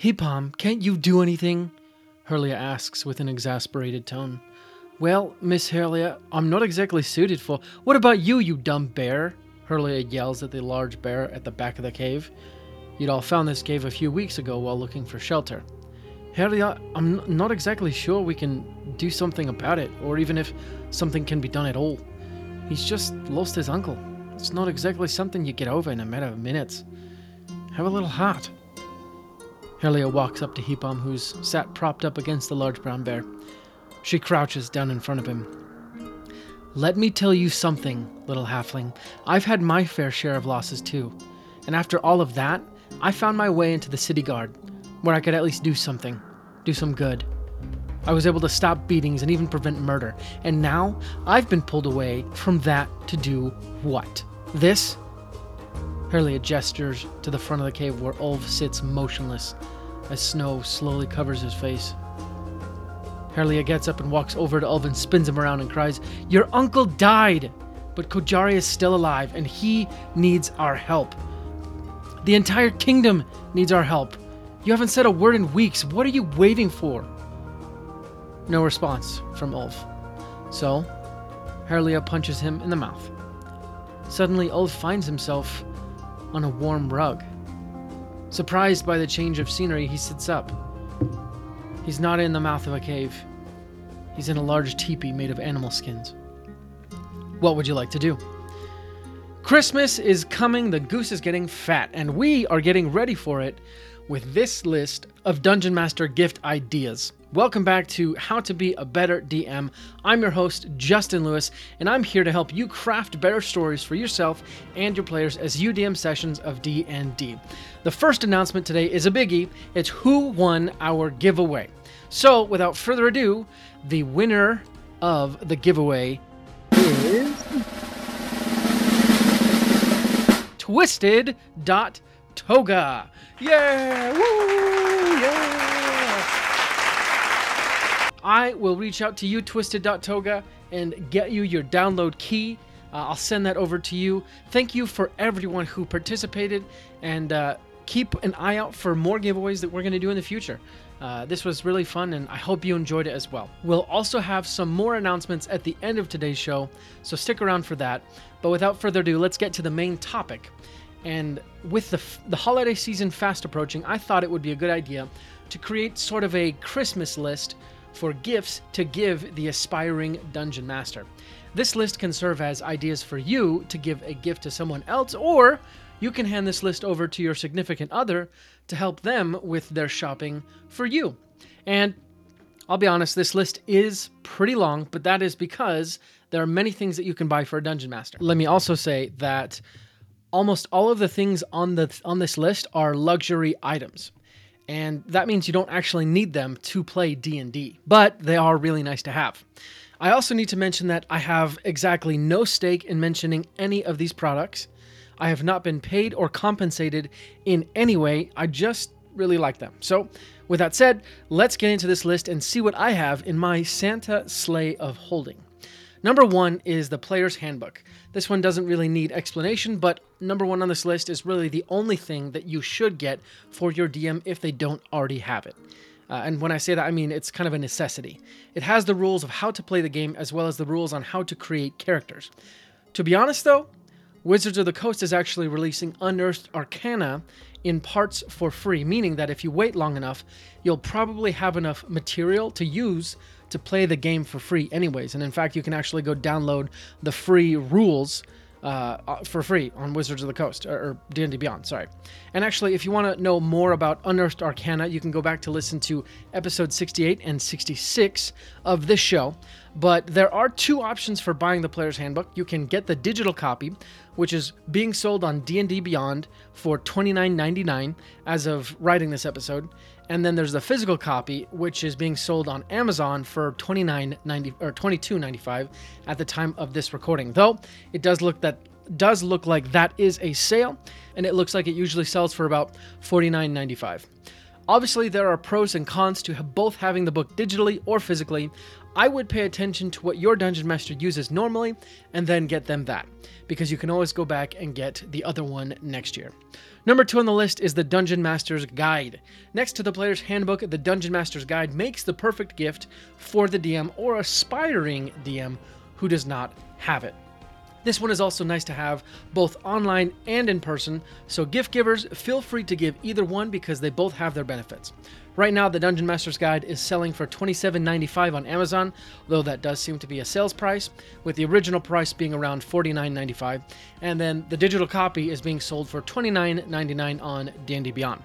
Hipam, can't you do anything? Herlia asks with an exasperated tone. Well, Miss Herlia, I'm not exactly suited for. What about you, you dumb bear? Herlia yells at the large bear at the back of the cave. You'd all found this cave a few weeks ago while looking for shelter. Herlia, I'm not exactly sure we can do something about it, or even if something can be done at all. He's just lost his uncle. It's not exactly something you get over in a matter of minutes. Have a little heart. Herlia walks up to Hipam, who's sat propped up against the large brown bear. She crouches down in front of him. Let me tell you something, little halfling. I've had my fair share of losses too. And after all of that, I found my way into the city guard, where I could at least do something, do some good. I was able to stop beatings and even prevent murder. And now I've been pulled away from that to do what? This? Herlia gestures to the front of the cave where Ulv sits motionless as snow slowly covers his face. Herlia gets up and walks over to Ulv and spins him around and cries, Your uncle died! But Kojari is still alive and he needs our help. The entire kingdom needs our help. You haven't said a word in weeks. What are you waiting for? No response from Ulf. So, Herlia punches him in the mouth. Suddenly, Ulf finds himself on a warm rug. Surprised by the change of scenery, he sits up. He's not in the mouth of a cave. He's in a large teepee made of animal skins. What would you like to do? Christmas is coming, the goose is getting fat, and we are getting ready for it with this list of Dungeon Master gift ideas. Welcome back to How to Be a Better DM. I'm your host, Justin Lewis, and I'm here to help you craft better stories for yourself and your players as you DM sessions of D&D. The first announcement today is a biggie. It's who won our giveaway. So, without further ado, the winner of the giveaway is Twisted.toga. Yeah! Woo! Yeah! I will reach out to you, Twisted.toga, and get you your download key. Uh, I'll send that over to you. Thank you for everyone who participated, and uh, keep an eye out for more giveaways that we're going to do in the future. Uh, this was really fun, and I hope you enjoyed it as well. We'll also have some more announcements at the end of today's show, so stick around for that. But without further ado, let's get to the main topic. And with the, the holiday season fast approaching, I thought it would be a good idea to create sort of a Christmas list for gifts to give the aspiring dungeon master. This list can serve as ideas for you to give a gift to someone else, or you can hand this list over to your significant other to help them with their shopping for you. And I'll be honest, this list is pretty long, but that is because there are many things that you can buy for a dungeon master. Let me also say that almost all of the things on the on this list are luxury items. And that means you don't actually need them to play D&D, but they are really nice to have. I also need to mention that I have exactly no stake in mentioning any of these products. I have not been paid or compensated in any way. I just really like them. So, with that said, let's get into this list and see what I have in my Santa sleigh of holding. Number one is the Player's Handbook. This one doesn't really need explanation, but number one on this list is really the only thing that you should get for your DM if they don't already have it. Uh, and when I say that, I mean it's kind of a necessity. It has the rules of how to play the game as well as the rules on how to create characters. To be honest, though, Wizards of the Coast is actually releasing Unearthed Arcana in parts for free, meaning that if you wait long enough, you'll probably have enough material to use to play the game for free, anyways. And in fact, you can actually go download the free rules uh, uh, for free on Wizards of the Coast or, or D&D Beyond. Sorry. And actually, if you want to know more about Unearthed Arcana, you can go back to listen to episode 68 and 66 of this show. But there are two options for buying the Player's Handbook. You can get the digital copy, which is being sold on D&D Beyond for $29.99 as of writing this episode. And then there's the physical copy, which is being sold on Amazon for $29.90 or $22.95 at the time of this recording. Though it does look that does look like that is a sale, and it looks like it usually sells for about $49.95. Obviously, there are pros and cons to both having the book digitally or physically. I would pay attention to what your dungeon master uses normally and then get them that, because you can always go back and get the other one next year. Number two on the list is the Dungeon Master's Guide. Next to the player's handbook, the Dungeon Master's Guide makes the perfect gift for the DM or aspiring DM who does not have it. This one is also nice to have both online and in person, so gift givers feel free to give either one because they both have their benefits. Right now, the Dungeon Master's Guide is selling for $27.95 on Amazon, though that does seem to be a sales price, with the original price being around $49.95, and then the digital copy is being sold for $29.99 on D&D Beyond.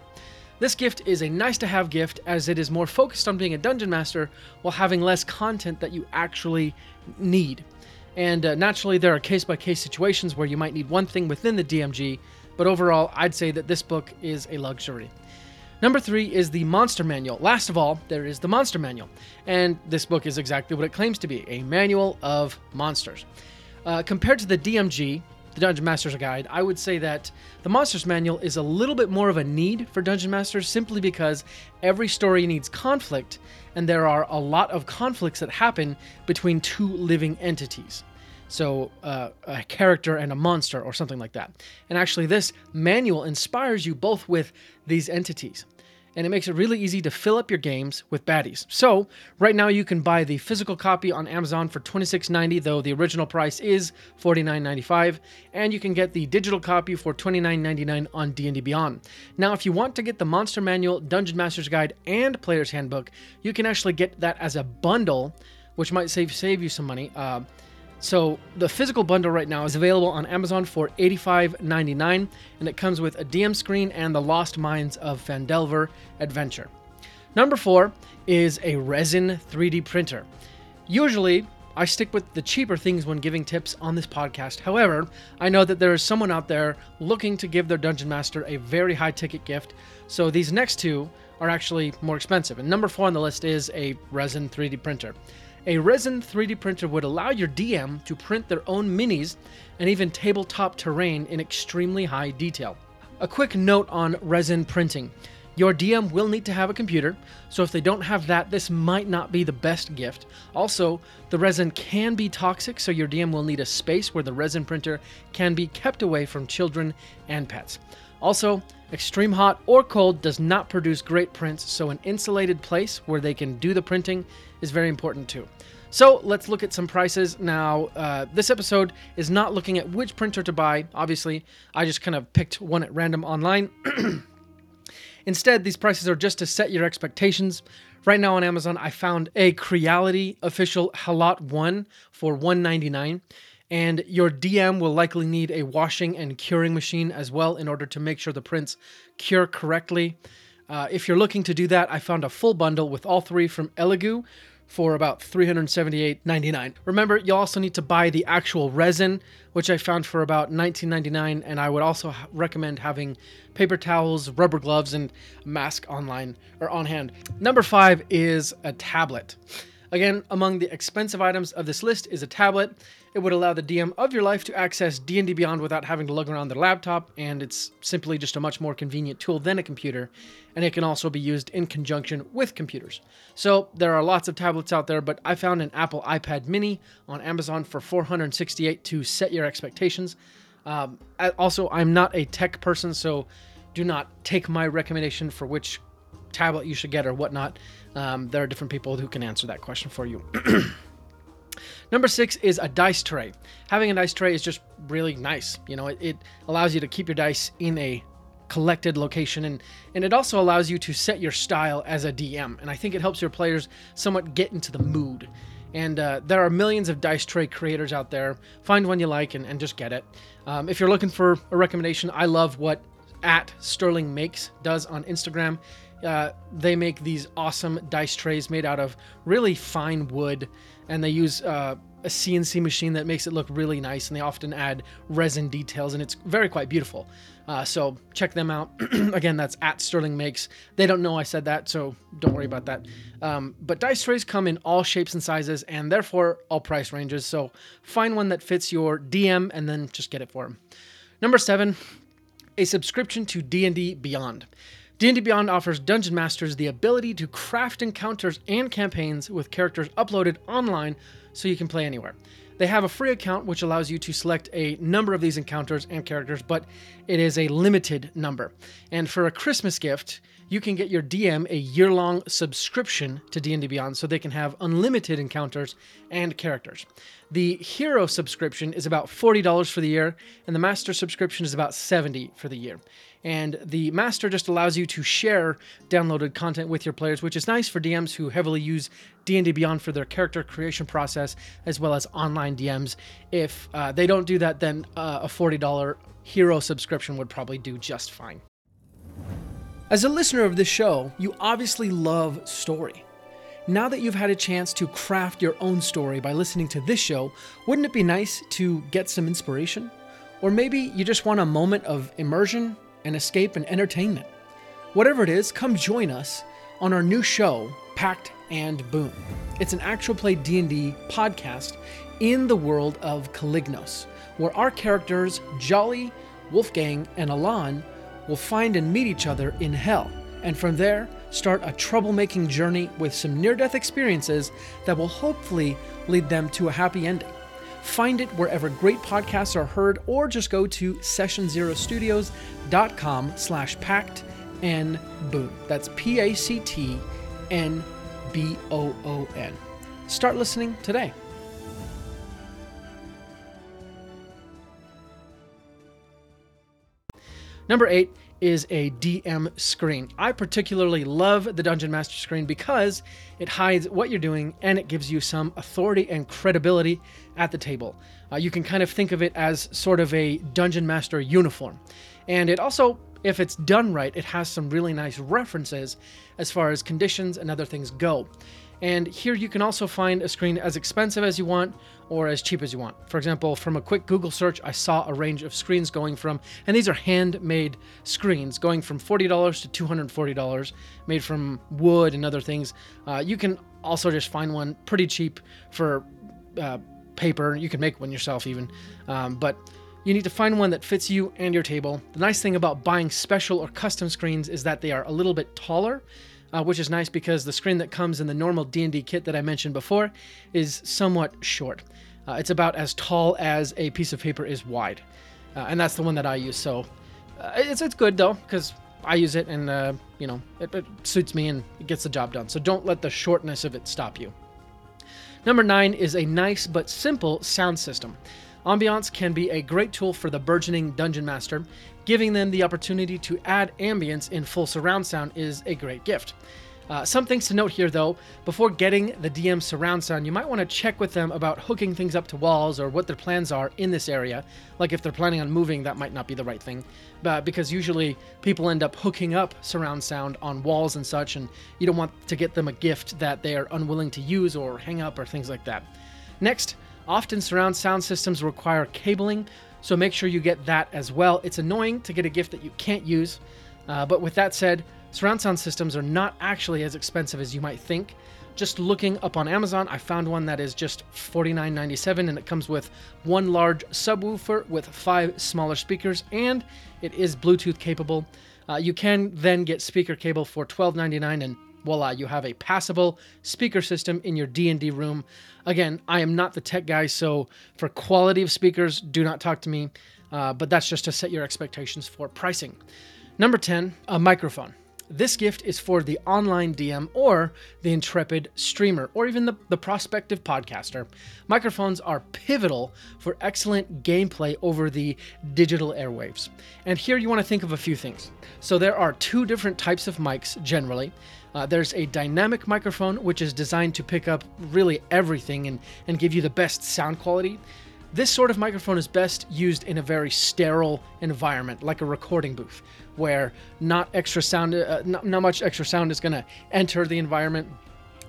This gift is a nice to have gift as it is more focused on being a dungeon master while having less content that you actually need. And uh, naturally, there are case by case situations where you might need one thing within the DMG, but overall, I'd say that this book is a luxury. Number three is the Monster Manual. Last of all, there is the Monster Manual. And this book is exactly what it claims to be a manual of monsters. Uh, compared to the DMG, the Dungeon Master's Guide, I would say that the Monsters Manual is a little bit more of a need for Dungeon Masters simply because every story needs conflict, and there are a lot of conflicts that happen between two living entities. So, uh, a character and a monster, or something like that. And actually, this manual inspires you both with these entities and it makes it really easy to fill up your games with baddies. So, right now you can buy the physical copy on Amazon for $26.90, though the original price is $49.95, and you can get the digital copy for $29.99 on D&D Beyond. Now, if you want to get the Monster Manual, Dungeon Master's Guide, and Player's Handbook, you can actually get that as a bundle, which might save save you some money. Uh, so the physical bundle right now is available on Amazon for $85.99, and it comes with a DM screen and the Lost Mines of Phandelver adventure. Number four is a resin 3D printer. Usually, I stick with the cheaper things when giving tips on this podcast. However, I know that there is someone out there looking to give their dungeon master a very high ticket gift, so these next two are actually more expensive. And number four on the list is a resin 3D printer. A resin 3D printer would allow your DM to print their own minis and even tabletop terrain in extremely high detail. A quick note on resin printing. Your DM will need to have a computer, so if they don't have that, this might not be the best gift. Also, the resin can be toxic, so your DM will need a space where the resin printer can be kept away from children and pets. Also, extreme hot or cold does not produce great prints, so an insulated place where they can do the printing is very important too. So let's look at some prices. Now, uh, this episode is not looking at which printer to buy. Obviously, I just kind of picked one at random online. Instead, these prices are just to set your expectations. Right now on Amazon, I found a Creality official Halot 1 for 199 and your DM will likely need a washing and curing machine as well in order to make sure the prints cure correctly. Uh, if you're looking to do that, I found a full bundle with all three from Elegoo for about $378.99. Remember, you also need to buy the actual resin, which I found for about $19.99, and I would also recommend having paper towels, rubber gloves, and a mask online or on hand. Number five is a tablet. Again, among the expensive items of this list is a tablet. It would allow the DM of your life to access D&D Beyond without having to lug around their laptop, and it's simply just a much more convenient tool than a computer, and it can also be used in conjunction with computers. So there are lots of tablets out there, but I found an Apple iPad mini on Amazon for 468 to set your expectations. Um, also, I'm not a tech person, so do not take my recommendation for which tablet you should get or whatnot. Um, there are different people who can answer that question for you. Number six is a dice tray. Having a dice tray is just really nice. You know, it, it allows you to keep your dice in a collected location and and it also allows you to set your style as a DM and I think it helps your players somewhat get into the mood and uh, there are millions of dice tray creators out there find one you like and, and just get it um, if you're looking for a recommendation I love what at Sterling Makes does on Instagram uh, they make these awesome dice trays made out of really fine wood, and they use uh, a CNC machine that makes it look really nice. And they often add resin details, and it's very quite beautiful. Uh, so check them out. Again, that's at Sterling Makes. They don't know I said that, so don't worry about that. Um, but dice trays come in all shapes and sizes, and therefore all price ranges. So find one that fits your DM, and then just get it for them. Number seven, a subscription to D&D Beyond. D&D Beyond offers dungeon masters the ability to craft encounters and campaigns with characters uploaded online so you can play anywhere. They have a free account which allows you to select a number of these encounters and characters, but it is a limited number. And for a Christmas gift, you can get your DM a year-long subscription to D&D Beyond so they can have unlimited encounters and characters. The hero subscription is about $40 for the year and the master subscription is about 70 for the year. And the master just allows you to share downloaded content with your players, which is nice for DMs who heavily use D&D Beyond for their character creation process as well as online DMs. If uh, they don't do that, then uh, a $40 hero subscription would probably do just fine. As a listener of this show, you obviously love story. Now that you've had a chance to craft your own story by listening to this show, wouldn't it be nice to get some inspiration? Or maybe you just want a moment of immersion and escape and entertainment. Whatever it is, come join us on our new show, Pact and Boon. It's an actual play D&D podcast in the world of Calignos, where our characters Jolly, Wolfgang, and Alan will find and meet each other in hell, and from there, start a troublemaking journey with some near death experiences that will hopefully lead them to a happy ending. Find it wherever great podcasts are heard, or just go to sessionzerostudios.com slash pact and boon. That's P A C T N B O O N. Start listening today. Number eight is a DM screen. I particularly love the Dungeon Master screen because it hides what you're doing and it gives you some authority and credibility at the table. Uh, you can kind of think of it as sort of a Dungeon Master uniform. And it also, if it's done right, it has some really nice references as far as conditions and other things go. And here you can also find a screen as expensive as you want or as cheap as you want. For example, from a quick Google search, I saw a range of screens going from, and these are handmade screens, going from $40 to $240, made from wood and other things. Uh, you can also just find one pretty cheap for uh, paper. You can make one yourself even. Um, but you need to find one that fits you and your table. The nice thing about buying special or custom screens is that they are a little bit taller uh, which is nice because the screen that comes in the normal D&D kit that I mentioned before is somewhat short. Uh, it's about as tall as a piece of paper is wide, uh, and that's the one that I use. So uh, it's it's good though because I use it and uh, you know it, it suits me and it gets the job done. So don't let the shortness of it stop you. Number nine is a nice but simple sound system. Ambiance can be a great tool for the burgeoning dungeon master. Giving them the opportunity to add ambience in full surround sound is a great gift. Uh, some things to note here though before getting the DM surround sound, you might want to check with them about hooking things up to walls or what their plans are in this area. Like if they're planning on moving, that might not be the right thing. But because usually people end up hooking up surround sound on walls and such, and you don't want to get them a gift that they are unwilling to use or hang up or things like that. Next, often surround sound systems require cabling, so make sure you get that as well. It's annoying to get a gift that you can't use, uh, but with that said, surround sound systems are not actually as expensive as you might think. Just looking up on Amazon, I found one that is just $49.97 and it comes with one large subwoofer with five smaller speakers and it is Bluetooth capable. Uh, you can then get speaker cable for $12.99 and voila, you have a passable speaker system in your D&D room. Again, I am not the tech guy, so for quality of speakers, do not talk to me. Uh, but that's just to set your expectations for pricing. Number 10, a microphone. This gift is for the online DM or the intrepid streamer or even the, the prospective podcaster. Microphones are pivotal for excellent gameplay over the digital airwaves. And here you want to think of a few things. So there are two different types of mics generally. Uh, there's a dynamic microphone, which is designed to pick up really everything and, and give you the best sound quality. This sort of microphone is best used in a very sterile environment, like a recording booth, where not extra sound, uh, not, not much extra sound is going to enter the environment.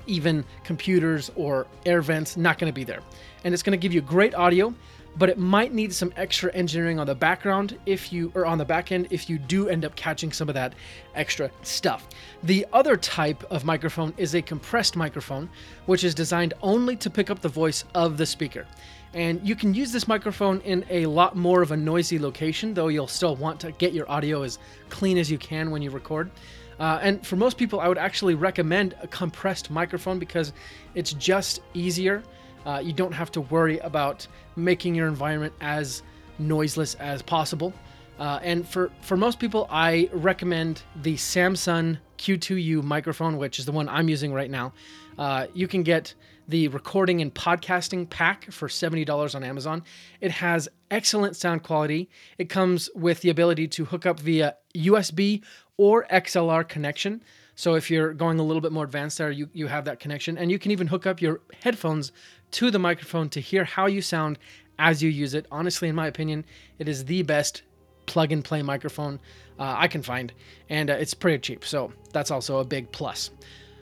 Even computers or air vents not going to be there, and it's going to give you great audio but it might need some extra engineering on the background if you or on the back end if you do end up catching some of that extra stuff. The other type of microphone is a compressed microphone, which is designed only to pick up the voice of the speaker. And you can use this microphone in a lot more of a noisy location, though you'll still want to get your audio as clean as you can when you record. Uh, and for most people, I would actually recommend a compressed microphone because it's just easier. Uh, you don't have to worry about making your environment as noiseless as possible. Uh, and for, for most people, I recommend the Samson Q2U microphone, which is the one I'm using right now. Uh, you can get the recording and podcasting pack for $70 on Amazon. It has excellent sound quality. It comes with the ability to hook up via USB or XLR connection. So if you're going a little bit more advanced there, you, you have that connection. And you can even hook up your headphones to the microphone to hear how you sound as you use it. Honestly, in my opinion, it is the best plug and play microphone uh, I can find, and uh, it's pretty cheap. So that's also a big plus.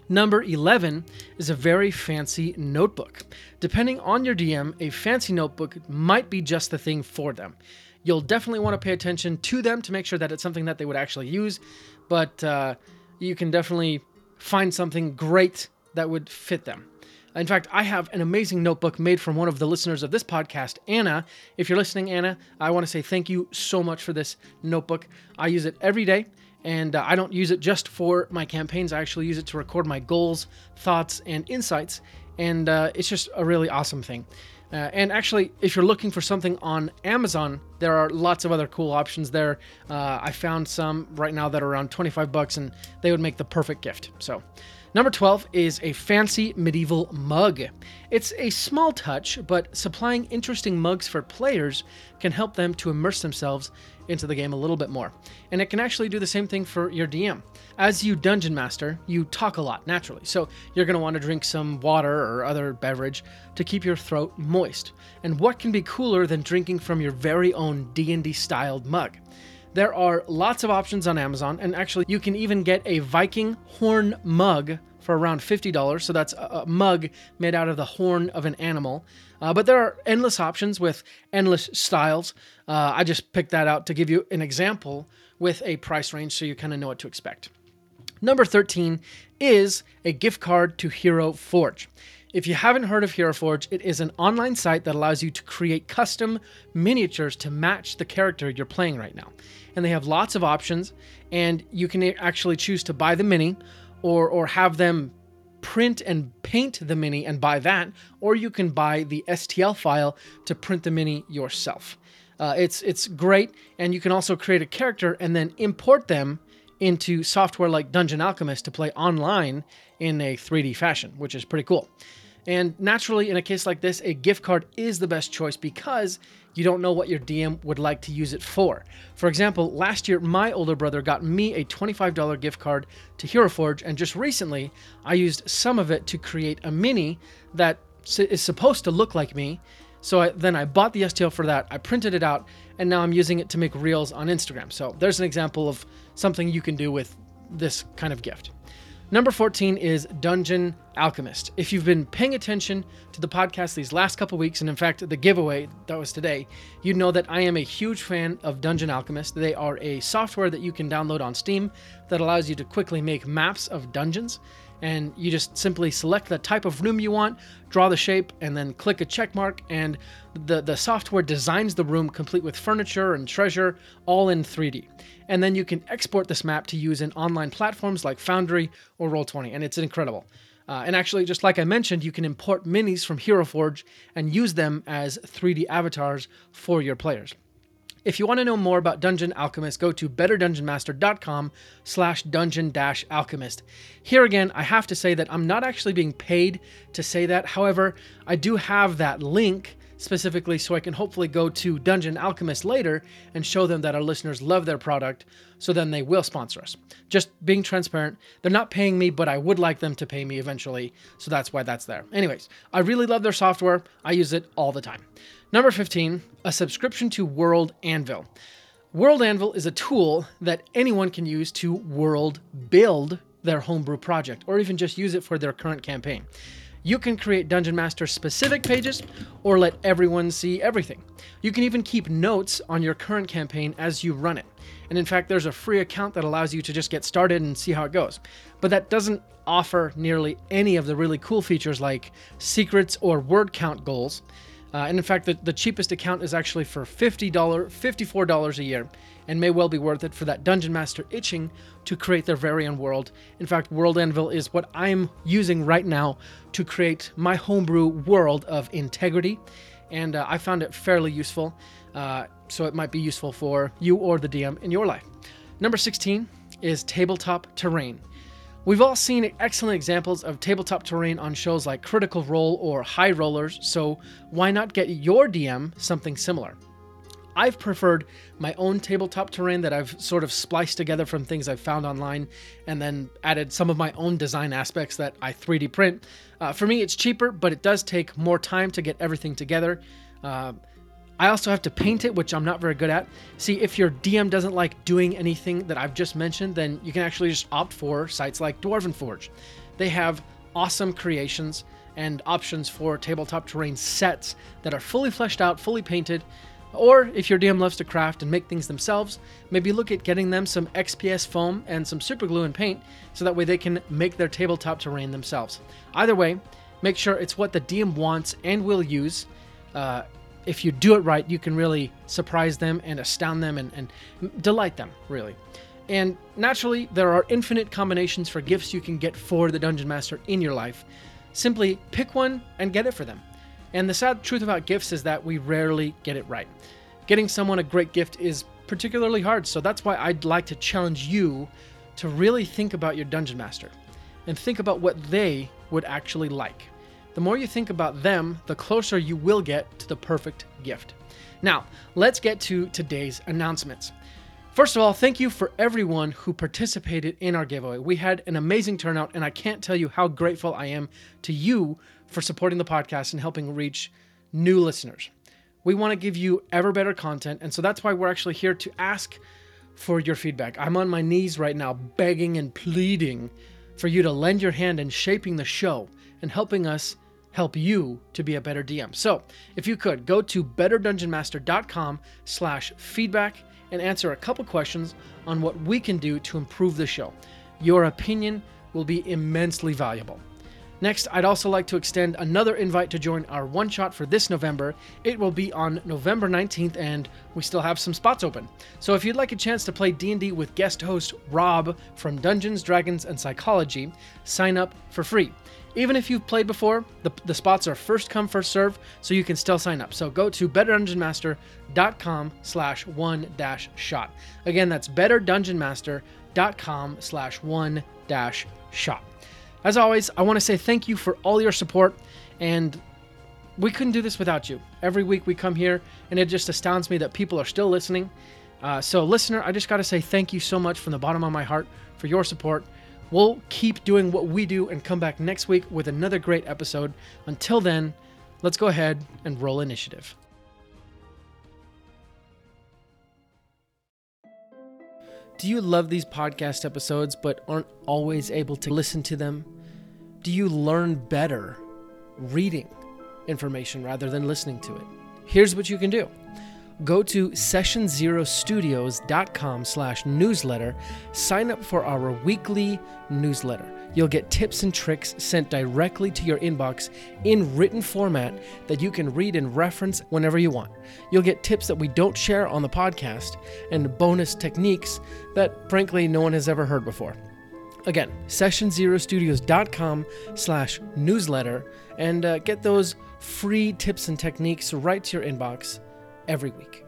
Number 11 is a very fancy notebook. Depending on your DM, a fancy notebook might be just the thing for them. You'll definitely want to pay attention to them to make sure that it's something that they would actually use, but uh, you can definitely find something great that would fit them. In fact, I have an amazing notebook made from one of the listeners of this podcast, Anna. If you're listening, Anna, I want to say thank you so much for this notebook. I use it every day, and uh, I don't use it just for my campaigns. I actually use it to record my goals, thoughts, and insights, and uh, it's just a really awesome thing. Uh, and actually, if you're looking for something on Amazon, there are lots of other cool options there. Uh, I found some right now that are around 25 bucks, and they would make the perfect gift. So, Number 12 is a fancy medieval mug. It's a small touch, but supplying interesting mugs for players can help them to immerse themselves into the game a little bit more. And it can actually do the same thing for your DM. As you dungeon master, you talk a lot naturally, so you're going to want to drink some water or other beverage to keep your throat moist. And what can be cooler than drinking from your very own D&D styled mug? There are lots of options on Amazon, and actually, you can even get a Viking horn mug for around $50. So that's a, mug made out of the horn of an animal. Uh, but there are endless options with endless styles. Uh, I just picked that out to give you an example with a price range so you kind of know what to expect. Number 13 is a gift card to Hero Forge. If you haven't heard of Hero Forge, it is an online site that allows you to create custom miniatures to match the character you're playing right now and they have lots of options. And you can actually choose to buy the mini, or or have them print and paint the mini and buy that, or you can buy the STL file to print the mini yourself. Uh, it's it's great, and you can also create a character and then import them into software like Dungeon Alchemist to play online in a 3D fashion, which is pretty cool. And naturally, in a case like this, a gift card is the best choice because you don't know what your DM would like to use it for. For example, last year, my older brother got me a $25 gift card to Hero Forge, and just recently, I used some of it to create a mini that is supposed to look like me. So I, then I bought the STL for that, I printed it out, and now I'm using it to make reels on Instagram. So there's an example of something you can do with this kind of gift. Number 14 is Dungeon Alchemist. If you've been paying attention to the podcast these last couple weeks, and in fact, the giveaway that was today, you know that I am a huge fan of Dungeon Alchemist. They are a software that you can download on Steam that allows you to quickly make maps of dungeons and you just simply select the type of room you want, draw the shape, and then click a check mark, and the, the software designs the room complete with furniture and treasure, all in 3D. And then you can export this map to use in online platforms like Foundry or Roll20, and it's incredible. Uh, and actually, just like I mentioned, you can import minis from Hero Forge and use them as 3D avatars for your players. If you want to know more about Dungeon Alchemist, go to betterdungeonmaster.com slash dungeon dash alchemist. Here again, I have to say that I'm not actually being paid to say that. However, I do have that link specifically so I can hopefully go to Dungeon Alchemist later and show them that our listeners love their product, so then they will sponsor us. Just being transparent, they're not paying me, but I would like them to pay me eventually, so that's why that's there. Anyways, I really love their software, I use it all the time. Number 15, a subscription to World Anvil. World Anvil is a tool that anyone can use to world build their homebrew project or even just use it for their current campaign. You can create Dungeon Master specific pages or let everyone see everything. You can even keep notes on your current campaign as you run it. And in fact, there's a free account that allows you to just get started and see how it goes. But that doesn't offer nearly any of the really cool features like secrets or word count goals. Uh, and in fact, the, the cheapest account is actually for $50, $54 a year, and may well be worth it for that Dungeon Master itching to create their very own world. In fact, World Anvil is what I'm using right now to create my homebrew world of integrity, and uh, I found it fairly useful, uh, so it might be useful for you or the DM in your life. Number 16 is tabletop terrain. We've all seen excellent examples of tabletop terrain on shows like Critical Role or High Rollers, so why not get your DM something similar? I've preferred my own tabletop terrain that I've sort of spliced together from things I've found online and then added some of my own design aspects that I 3D print. Uh, for me, it's cheaper, but it does take more time to get everything together. Uh, I also have to paint it, which I'm not very good at. See, if your DM doesn't like doing anything that I've just mentioned, then you can actually just opt for sites like Dwarven Forge. They have awesome creations and options for tabletop terrain sets that are fully fleshed out, fully painted. Or if your DM loves to craft and make things themselves, maybe look at getting them some XPS foam and some super glue and paint so that way they can make their tabletop terrain themselves. Either way, make sure it's what the DM wants and will use. Uh, if you do it right, you can really surprise them and astound them and, and delight them, really. And naturally, there are infinite combinations for gifts you can get for the Dungeon Master in your life. Simply pick one and get it for them. And the sad truth about gifts is that we rarely get it right. Getting someone a great gift is particularly hard, so that's why I'd like to challenge you to really think about your Dungeon Master and think about what they would actually like. The more you think about them, the closer you will get to the perfect gift. Now, let's get to today's announcements. First of all, thank you for everyone who participated in our giveaway. We had an amazing turnout, and I can't tell you how grateful I am to you for supporting the podcast and helping reach new listeners. We want to give you ever better content, and so that's why we're actually here to ask for your feedback. I'm on my knees right now, begging and pleading for you to lend your hand in shaping the show and helping us help you to be a better DM. So, if you could go to betterdungeonmaster.com slash feedback and answer a couple questions on what we can do to improve the show. Your opinion will be immensely valuable. Next, I'd also like to extend another invite to join our one shot for this November. It will be on November 19th and we still have some spots open. So if you'd like a chance to play D&D with guest host Rob from Dungeons, Dragons and Psychology, sign up for free. Even if you've played before, the, the spots are first come, first serve, so you can still sign up. So go to betterdungeonmaster.com slash one dash shot. Again, that's betterdungeonmaster.com slash one dash shot. As always, I want to say thank you for all your support, and we couldn't do this without you. Every week we come here, and it just astounds me that people are still listening. Uh, so, listener, I just got to say thank you so much from the bottom of my heart for your support. We'll keep doing what we do and come back next week with another great episode. Until then, let's go ahead and roll initiative. Do you love these podcast episodes but aren't always able to listen to them? Do you learn better reading information rather than listening to it? Here's what you can do. Go to sessionzerostudios.com slash newsletter. Sign up for our weekly newsletter. You'll get tips and tricks sent directly to your inbox in written format that you can read and reference whenever you want. You'll get tips that we don't share on the podcast and bonus techniques that frankly no one has ever heard before again sessionzerostudios.com slash newsletter and uh, get those free tips and techniques right to your inbox every week.